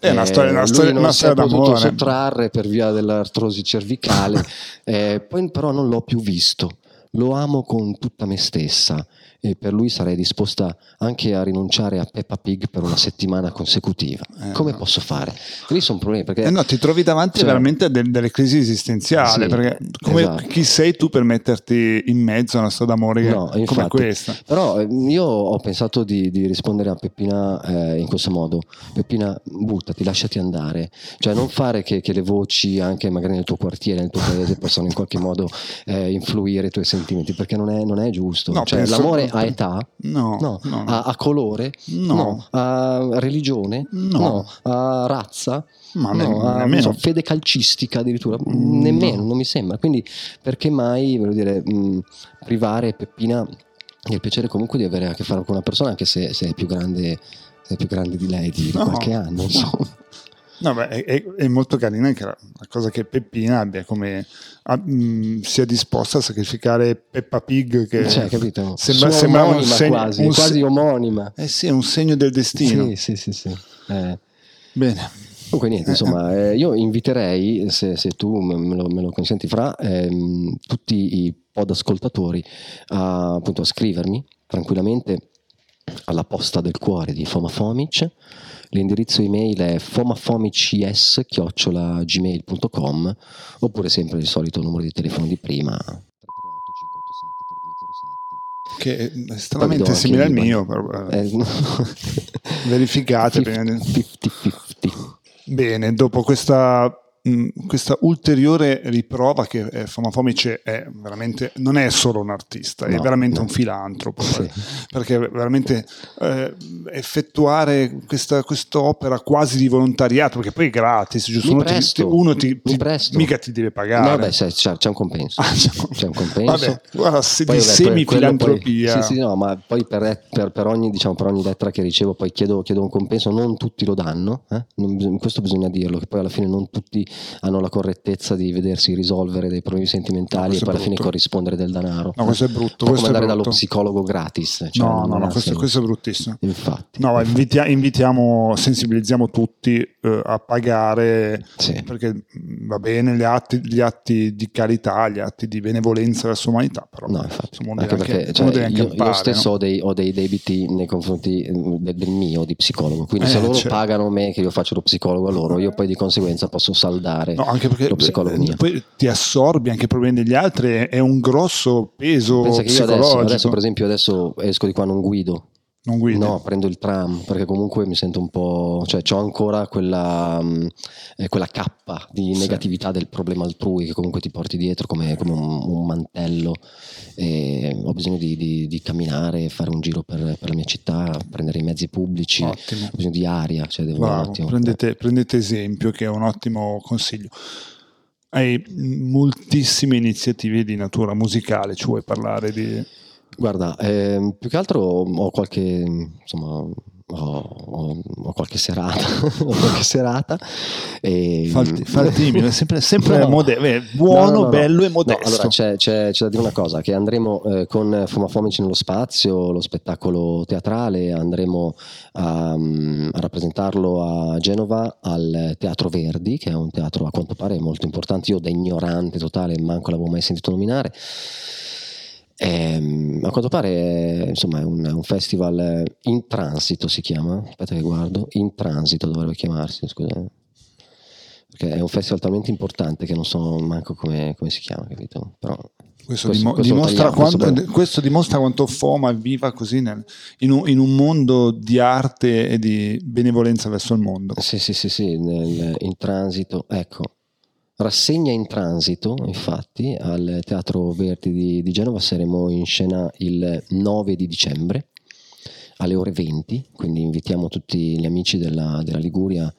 È una storia- una lui storia- non una si è storia potuto d'amore. sottrarre per via dell'artrosi cervicale eh, poi però non l'ho più visto lo amo con tutta me stessa e per lui sarei disposta anche a rinunciare a Peppa Pig per una settimana consecutiva. Eh, Come no. posso fare? Lì sono problemi perché Eh no, ti trovi davanti Cioè- veramente a del- delle crisi esistenziali, Sì, perché come, esatto. chi sei tu per metterti in mezzo a una storia d'amore No, come infatti. questa? Però eh, io ho pensato di, di rispondere a Peppina eh, in questo modo. Peppina, buttati, lasciati andare. Cioè non fare che, che le voci anche magari nel tuo quartiere, nel tuo paese possano in qualche modo eh, influire i tuoi sentimenti, perché non è, non è giusto. No, Cioè, l'amore ha età, No, no, no, no. Ha, ha colore, No. ha religione, No. ha razza. Ma no, ne- non so, fede calcistica addirittura, Mm, nemmeno, no. non mi sembra. Quindi perché mai, voglio dire, mh, privare Peppina del piacere comunque di avere a che fare con una persona anche se, se è più grande se è più grande di lei di, di No. qualche anno insomma. No, beh, è, è- molto carina anche la, la cosa che Peppina abbia come a- mh, sia disposta a sacrificare Peppa Pig che cioè capito. sembra, sembra un segno quasi, un quasi omonima. Eh sì, è un segno del destino. Sì sì sì, sì. Eh, bene. Comunque niente, insomma, eh, io inviterei, se, se tu me lo, me lo consenti fra, ehm, tutti i pod ascoltatori a, appunto, a scrivermi tranquillamente alla posta del cuore di Fomafomic. L'indirizzo email è fomafomics-gmail.com oppure sempre il solito numero di telefono di prima 338 587 che è stranamente anche simile al mio però, eh, no. verificate prima di- 50-50. Bene, dopo questa, mh, questa ulteriore riprova che eh, Foma Fomic è veramente, non è solo un artista, è No, veramente no. un filantropo, Sì. perché veramente eh, effettuare questa quest'opera quasi di volontariato, perché poi è gratis, giusto? Uno ti, presto, ti- uno ti- mi ti- mica ti deve pagare. No, beh, c'è, c'è- un compenso. Ah, c'è- c'è un compenso. Vabbè, guarda, se Poi, di vabbè, semifilantropia. poi- sì, sì, no, ma poi per, per- per ogni, diciamo, per ogni lettera che ricevo, poi chiedo, chiedo un compenso. Non tutti lo danno, eh? Non questo bisogna dirlo, che poi alla fine non tutti hanno la correttezza di vedersi risolvere dei problemi sentimentali No, e poi alla fine corrispondere del denaro. No, questo è brutto, come questo andare dallo psicologo gratis. cioè, no, no, no, questo, questo è bruttissimo. Infatti. No, ma invitia- invitiamo, sensibilizziamo tutti eh, a pagare Sì. perché va bene gli atti, gli atti di carità, gli atti di benevolenza verso l'umanità, però No, infatti, insomma, anche perché anche- cioè, anche io, io imparare, stesso no? ho, dei, ho dei debiti nei confronti eh, del, del mio di psicologo, quindi se Eh, loro certo. pagano me che io faccio lo psicologo a loro, io poi di conseguenza posso saldare No, anche perché lo psicologo poi ti assorbi anche i problemi degli altri, è, un grosso peso Pensa che io psicologico. adesso, adesso, per esempio, adesso esco di qua non guido. Non guidi? No, prendo il tram perché comunque mi sento un po', cioè ho ancora quella, mh, eh, quella cappa di Sì. negatività del problema altrui che comunque ti porti dietro come, come un, un mantello. E ho bisogno di, di- di camminare, fare un giro per, per la mia città, prendere i mezzi pubblici, ho Ottimo. bisogno di aria, cioè devo Bravo, attimo. prendete, prendete esempio che è un ottimo consiglio. Hai moltissime iniziative di natura musicale, ci vuoi parlare di... Guarda, ehm, più che altro ho qualche, insomma, ho, ho- ho qualche serata, ho qualche serata e, Fa il, fa il timido, è sempre, sempre No. mode- eh, buono, No, no, bello e modesto. allora c'è, c'è- c'è da dire una cosa, che andremo eh, con Foma Fomici nello spazio, lo spettacolo teatrale, andremo a, mm, a rappresentarlo a Genova al Teatro Verdi, che è un teatro a quanto pare molto importante, io da ignorante totale manco l'avevo mai sentito nominare. Ehm, a quanto pare insomma, è un, un festival eh, in transito si chiama, aspetta che guardo, in transito dovrebbe chiamarsi, scusa. Perché è un festival talmente importante che non so manco come, come si chiama, capito? Però Questo, questo- questo dimostra tagliamo, quanto, questo dimostra quanto Foma è viva così nel- in, un, in un mondo di arte e di benevolenza verso il mondo. Sì, sì, sì, sì, nel- in transito, ecco. Rassegna in transito, infatti, al Teatro Verdi di, di Genova saremo in scena il 9 di dicembre alle ore 20, quindi invitiamo tutti gli amici della, della Liguria,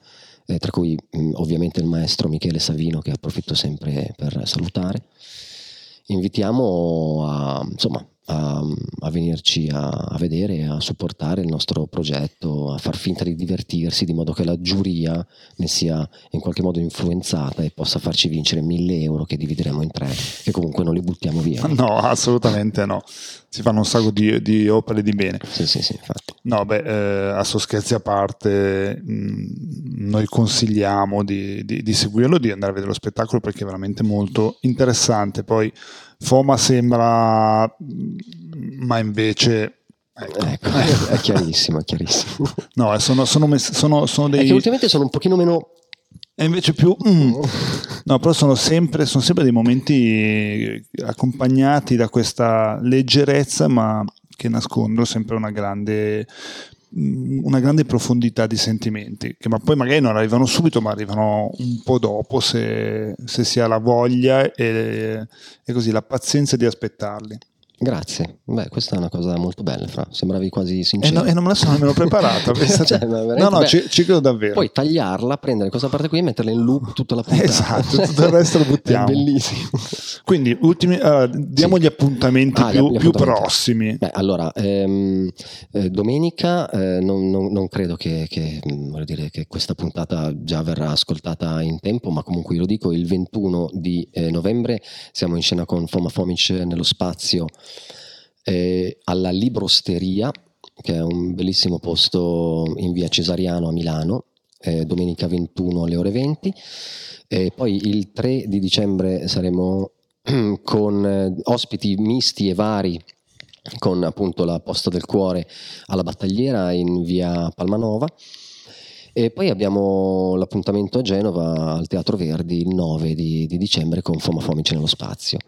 eh, tra cui mh, ovviamente il maestro Michele Savino che approfitto sempre per salutare. Invitiamo a, insomma, a, a venirci a, a vedere, a supportare il nostro progetto, a far finta di divertirsi, di modo che la giuria ne sia in qualche modo influenzata e possa farci vincere mille euro che divideremo in tre, che comunque non li buttiamo via. No, assolutamente no. Si fanno un sacco di, di opere di bene. Sì, sì, sì, infatti. No, beh, eh, a scherzi a parte, mh, noi consigliamo di, di- di seguirlo, di andare a vedere lo spettacolo perché è veramente molto interessante. Poi Foma sembra, mh, ma invece... ecco. Ecco, è chiarissimo, è chiarissimo. No, eh, sono, sono, sono, sono È che dei... ultimamente sono un pochino meno... E invece più... mm. No, però sono sempre, sono sempre dei momenti accompagnati da questa leggerezza, ma che nascondono sempre una grande, mm, una grande profondità di sentimenti, che ma poi magari non arrivano subito, ma arrivano un po' dopo se, se si ha la voglia e, e così la pazienza di aspettarli. Grazie. Beh, questa è una cosa molto bella, Fra. Sembravi quasi E, sincero. no- e non me la sono nemmeno preparata. Cioè, no, no, ci, ci credo davvero. Puoi tagliarla, prendere questa parte qui e metterla in loop tutta la puntata. Esatto, tutto il resto lo buttiamo. È bellissimo. Quindi, ultimi, allora, diamo Sì. gli appuntamenti Ah, più, gli più appuntamenti. prossimi. Beh, allora, ehm, eh, domenica eh, non, non- non credo che, che, voglio dire, che questa puntata già verrà ascoltata in tempo, ma comunque io lo dico, il 21 di eh, novembre siamo in scena con Foma Fomic nello spazio eh, alla Librosteria, che è un bellissimo posto in via Cesariano a Milano, eh, domenica 21 alle ore 20. E poi il 3 di dicembre saremo con eh, ospiti misti e vari con appunto la posta del cuore alla battagliera in via Palmanova e poi abbiamo l'appuntamento a Genova al Teatro Verdi il 9 di, di dicembre con Foma Fomici nello spazio.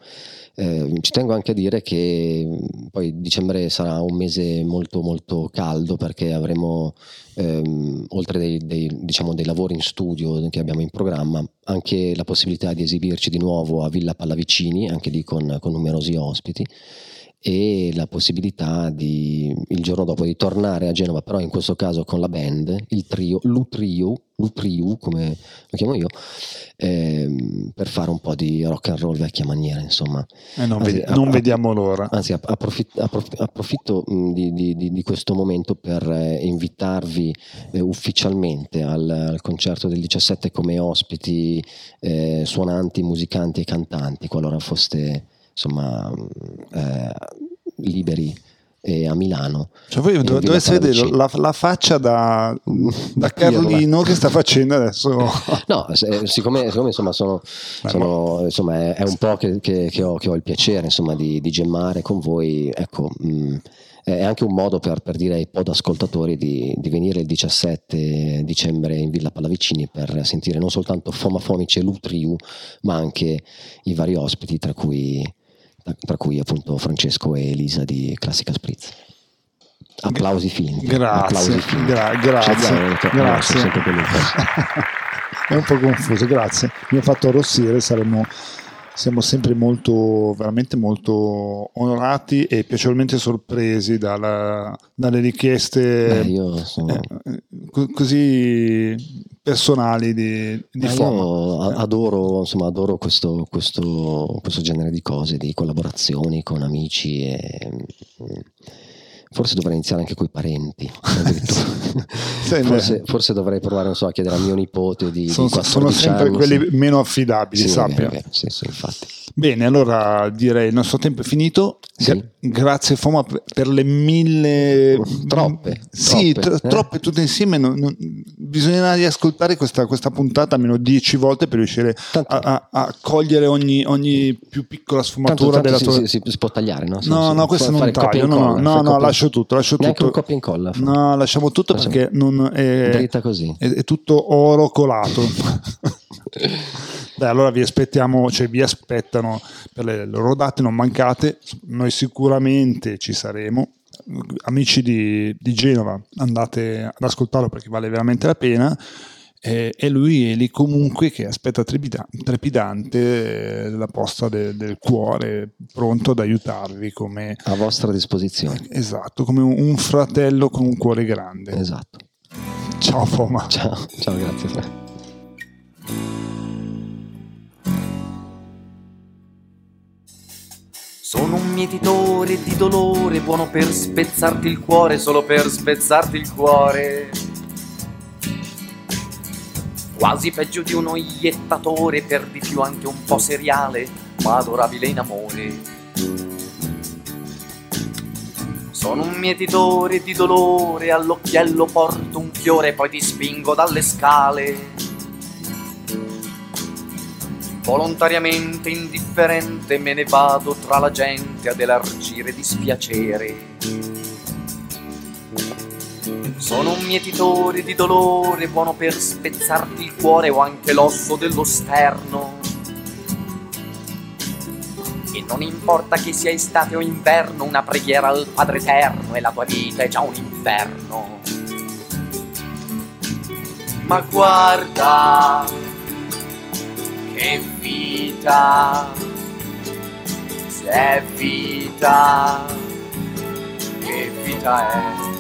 Eh, ci tengo anche a dire che mh, poi dicembre sarà un mese molto molto caldo perché avremo ehm, oltre dei, dei, diciamo, dei lavori in studio che abbiamo in programma anche la possibilità di esibirci di nuovo a Villa Pallavicini anche lì con, con numerosi ospiti e la possibilità di il giorno dopo di tornare a Genova, però in questo caso con la band, il trio, l'Utrio, l'Utrio come lo chiamo io, ehm, per fare un po' di rock and roll vecchia maniera, insomma. Eh, non, Anzi, a- non a- vediamo l'ora. Anzi, app- approfitt- approf- approfitto mh, di, di- di- di questo momento per eh, invitarvi eh, ufficialmente al, al concerto del 17 come ospiti eh, suonanti, musicanti e cantanti, qualora foste insomma eh, liberi e a Milano. Cioè, voi dov- doveste vedere la, la faccia da, da. Carlino che sta facendo adesso. No, siccome, siccome, insomma, sono, sono- insomma, è, è un po' che, che- che ho, che ho il piacere insomma, di, di gemmare con voi, ecco, mh, è anche un modo per, per dire ai pod ascoltatori di, di venire il 17 dicembre in Villa Pallavicini per sentire non soltanto Foma Fomici e Lutriu, ma anche i vari ospiti, tra cui, tra cui appunto Francesco e Elisa di Classica Spritz. Applausi finti. Grazie, Applausi finti. gra- grazie, no, grazie. che- È un po' confuso, grazie. Mi ha fatto arrossire, saremmo, siamo sempre molto, veramente molto onorati e piacevolmente sorpresi dalla- dalle richieste Beh, sono... eh, co- così personali di, di io adoro, insomma, adoro questo, questo, questo genere di cose, di collaborazioni con amici e forse dovrei iniziare anche con i parenti. forse, forse dovrei provare non so, a chiedere a mio nipote di, Sono, di 14 sono sempre anni, quelli sì. meno affidabili, Sì, sappia. vero, sì, sì, infatti. Bene, allora direi il nostro tempo è finito. Sì. Gra- grazie Foma per le mille... Troppe, Sì, troppe, tro- eh. troppe tutte insieme. non- non- bisognerà riascoltare questa, questa puntata almeno dieci volte per riuscire Tanto- a, a- a cogliere ogni, ogni più piccola Tanto, sfumatura tanto della si, tua... si- si- si può tagliare, no? Sì, No, sì, no, questo non taglio, no, no, no, copia- lascio tutto, lascio Neanche tutto. un copia e incolla. fa. No, lasciamo tutto Lasciamo- perché non è, Dritta così. è, è tutto oro colato. Beh, allora vi aspettiamo, cioè vi aspettano per le loro date, non mancate, noi sicuramente ci saremo. Amici di, di Genova, andate ad ascoltarlo perché vale veramente la pena. E, e lui è lì comunque che aspetta trepida- trepidante eh, la posta de- del cuore, pronto ad aiutarvi come, A vostra disposizione. esatto, come un, un fratello con un cuore grande. Esatto. Ciao Foma. Ciao, ciao, grazie. Fra. Sono un mietitore di dolore, buono per spezzarti il cuore, solo per spezzarti il cuore. Quasi peggio di uno iettatore, per di più anche un po' seriale, ma adorabile in amore. Sono un mietitore di dolore, all'occhiello porto un fiore, poi ti spingo dalle scale. Volontariamente indifferente me ne vado tra la gente ad elargire dispiacere. Sono un mietitore di dolore, buono per spezzarti il cuore o anche l'osso dello sterno. E non importa che sia estate o inverno, una preghiera al Padre Eterno e la tua vita è già un inferno. Ma guarda, che vita, se è vita, che vita è?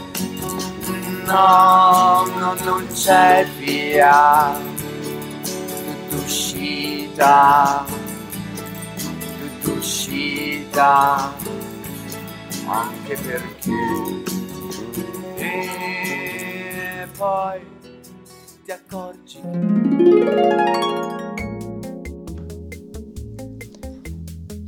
No, no, non c'è via. D'uscita, d'uscita, anche perché e poi ti accorgi.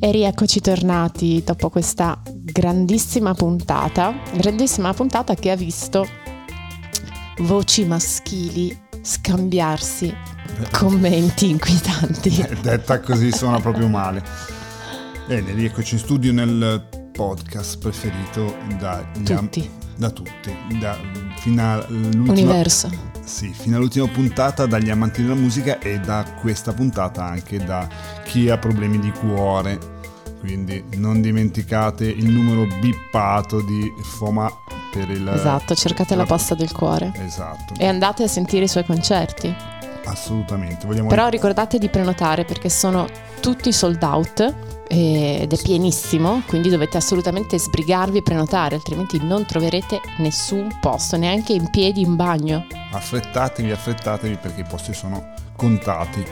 E rieccoci tornati dopo questa grandissima puntata, grandissima puntata che ha visto voci maschili scambiarsi commenti inquietanti. Eh, Detta così suona proprio male. Bene, rieccoci in studio nel podcast preferito da, Tutti. da tutti, da, fino all'ultima, Universo. sì, fino all'ultima puntata dagli amanti della musica e da questa puntata anche da chi ha problemi di cuore. Quindi non dimenticate il numero bippato di Foma per il... Esatto, cercate la posta del cuore. Esatto, E andate a sentire i suoi concerti. assolutamente. Vogliamo Però ricordate di prenotare perché sono tutti sold out ed è pienissimo, quindi dovete assolutamente sbrigarvi e prenotare, altrimenti non troverete nessun posto, neanche in piedi in bagno. affrettatevi, affrettatevi perché i posti sono contati.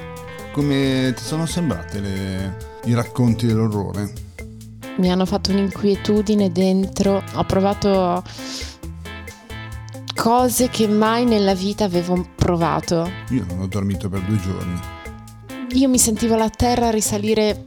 Come ti sono sembrate le- i racconti dell'orrore? Mi hanno fatto un'inquietudine dentro, ho provato cose che mai nella vita avevo provato. Io non ho dormito per due giorni. Io mi sentivo la terra risalire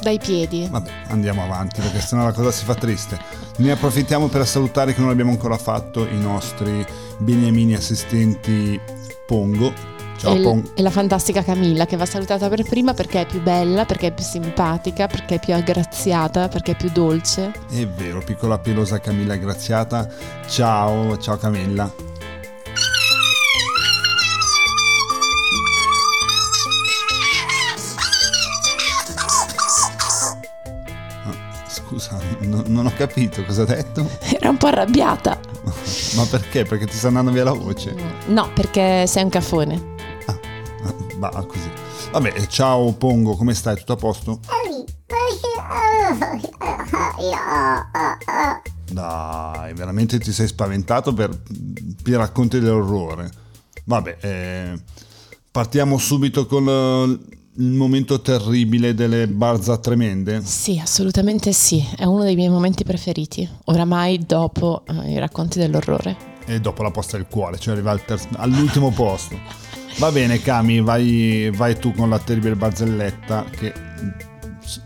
dai piedi. Vabbè, andiamo avanti perché sennò la cosa si fa triste. Ne approfittiamo per salutare che non l'abbiamo ancora fatto i nostri beniamini assistenti Pongo. E, l- e la fantastica Camilla che va salutata per prima perché è più bella, perché è più simpatica, perché è più aggraziata, perché è più dolce. È vero, piccola pelosa Camilla Graziata. Ciao, ciao Camilla. Ah, scu- Scusa, no- non ho capito cosa ha detto. Era un po' arrabbiata. Ma perché? Perché ti sta andando via la voce? No, perché sei un cafone. Va così. Vabbè, ciao Pongo, come stai? Tutto a posto? Dai, veramente ti sei spaventato per i racconti dell'orrore. Vabbè, eh, partiamo subito con eh, il momento terribile delle barza tremende. Sì, assolutamente sì. È uno dei miei momenti preferiti. Oramai dopo eh, i racconti dell'orrore. E dopo la posta del cuore, cioè arriva al terzo- all'ultimo posto. Va bene, Cami, vai, vai tu con la terribile barzelletta che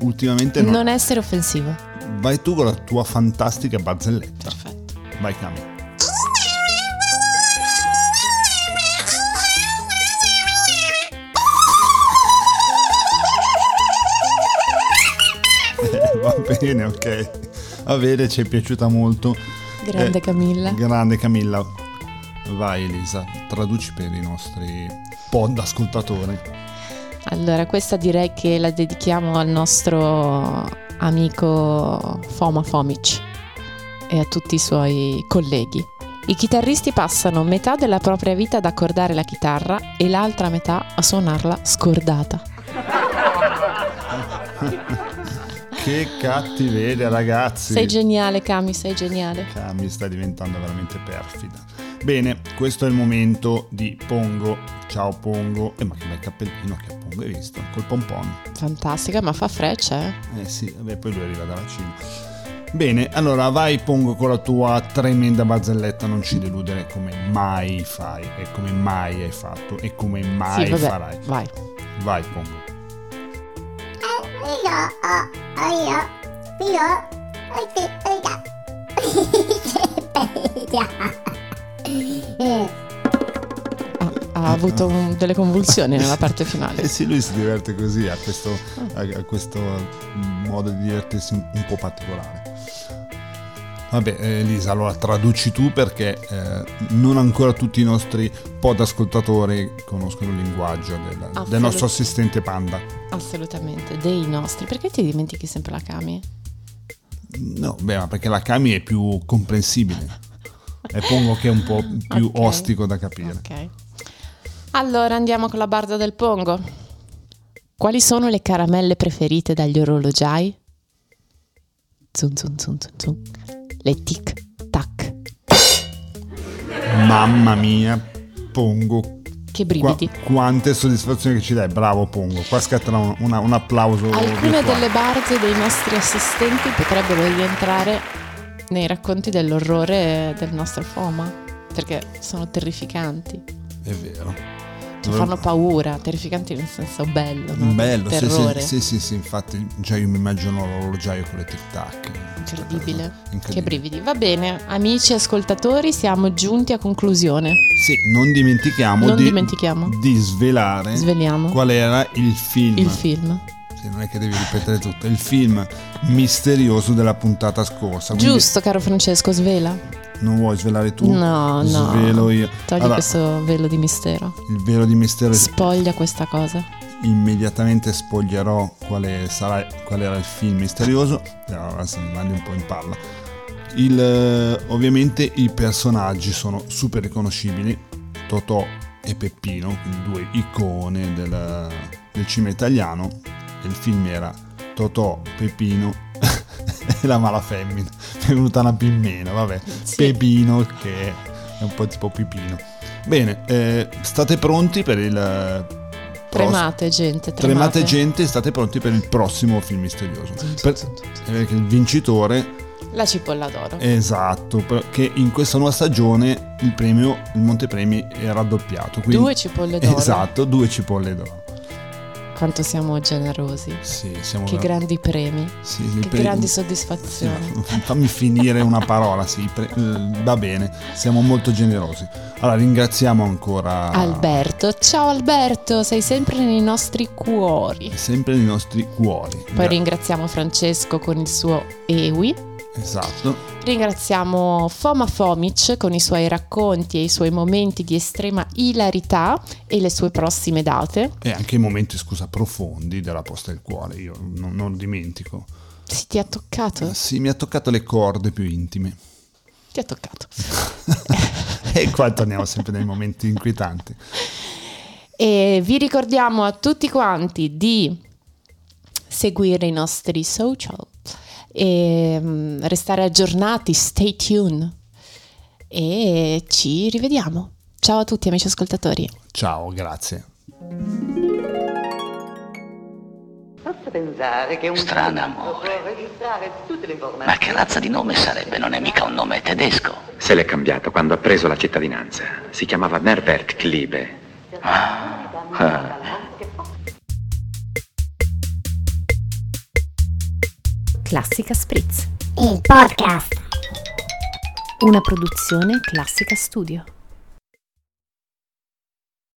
ultimamente non... Non essere offensivo. Vai tu con la tua fantastica barzelletta. Perfetto. Vai, Cami. Va bene, ok. Va bene, ci è piaciuta molto. Grande Eh, Camilla. Grande Camilla. Vai Elisa, traduci per i nostri pod ascoltatori. Allora, questa direi che la dedichiamo al nostro amico Foma Fomic e a tutti i suoi colleghi. I chitarristi passano metà della propria vita ad accordare la chitarra e l'altra metà a suonarla scordata. Che cattiveria, ragazzi. Sei geniale, Cami, sei geniale. Cami sta diventando veramente perfida. Bene, questo è il momento di Pongo. Ciao Pongo. E ma che bel cappellino che ha Pongo, hai visto? Col pompon. Fantastica, ma fa freccia, eh? Eh sì, vabbè, poi lui arriva dalla Cina. Bene, allora vai Pongo con la tua tremenda barzelletta, non ci deludere come mai fai, e come mai hai fatto, e come mai sì, vabbè, farai. vai. Vai Pongo. Ah, ha avuto un- delle convulsioni nella parte Eh finale. sì, lui si diverte così, ha questo, ha- ha questo modo di divertirsi un, un po' particolare. Vabbè, eh, Elisa, allora traduci tu perché eh, non ancora tutti i nostri pod ascoltatori conoscono il linguaggio del, del nostro assistente panda. Assolutamente, dei nostri. Perché ti dimentichi sempre la Cami? No, beh, ma perché la Kami è più comprensibile. E pongo che è un po' più Ok. ostico da capire. Ok. Allora andiamo con la barda del Pongo. Quali sono le caramelle preferite dagli orologiai? Zun zun zun zun zun. Le tic tac. Mamma mia, pongo. Che Qua- brividi. quante soddisfazioni che ci dai, bravo Pongo. Qua scatterà un, una- un applauso. Alcune delle barze dei nostri assistenti potrebbero rientrare nei racconti dell'orrore del nostro Foma, perché sono terrificanti, È vero. Cioè, fanno paura, terrificanti nel senso bello, no? Bello, sì, sì, sì, sì, sì, infatti già io mi immagino l'orologiaio con le tic tac. Incredibile. Che Incredibile. brividi. Va bene, amici ascoltatori, siamo giunti a conclusione. Sì, non dimentichiamo, Non di, dimentichiamo. di svelare Sveliamo qual era il film. il film. Non è che devi ripetere tutto, il film misterioso della puntata scorsa. quindi Giusto, caro Francesco, svela. Non vuoi svelare tu? No, no. Svelo io. Togli Allora, questo velo di mistero. Il velo di mistero Spoglia questa cosa. immediatamente spoglierò quale, sarà, qual era il film misterioso. Allora, adesso mi mandi un po' in palla. Il, eh, ovviamente i personaggi sono super riconoscibili. Totò e Peppino, due icone del, del cinema italiano. Il film era Totò, Peppino e la mala femmina. Mi è venuta una pimmena, vabbè. Sì. Pepino che è un po' tipo Pipino. Bene, eh, state pronti per il... eh, pros- Tremate, gente. Tremate, Tremate gente, state pronti per il prossimo film misterioso. Per- perché il vincitore, La cipolla d'oro. esatto, perché in questa nuova stagione il premio, il montepremi è raddoppiato. Quindi, Due cipolle d'oro. Esatto, due cipolle d'oro. Quanto siamo generosi. Sì, siamo Che grandi premi. sì, Che pre- grandi sì, soddisfazioni. fammi finire una parola, sì, pre- eh, va bene, siamo molto generosi. Allora ringraziamo ancora Alberto, ciao Alberto, sei sempre nei nostri cuori. sempre nei nostri cuori. Poi Gra- ringraziamo Francesco con il suo Ewi. Esatto. Ringraziamo Foma Fomic con i suoi racconti e i suoi momenti di estrema ilarità e le sue prossime date. E anche i momenti, scusa, profondi della posta del cuore, io non, non dimentico. Sì, ti ha toccato? Sì, mi ha toccato le corde più intime. Ti ha toccato. e qua torniamo sempre nei momenti inquietanti. E vi ricordiamo a tutti quanti di seguire i nostri social e mm, restare aggiornati, stay tuned e ci rivediamo. Ciao a tutti amici ascoltatori. Ciao, grazie. Posso pensare che un Strano amore. può registrare tutte le informazioni. Ma che razza di nome sarebbe? Non è mica un nome tedesco. Se l'è cambiato quando ha preso la cittadinanza. Si chiamava Mervert Kliebe. Ah. Classica Spritz. Il podcast. Una produzione Classica Studio.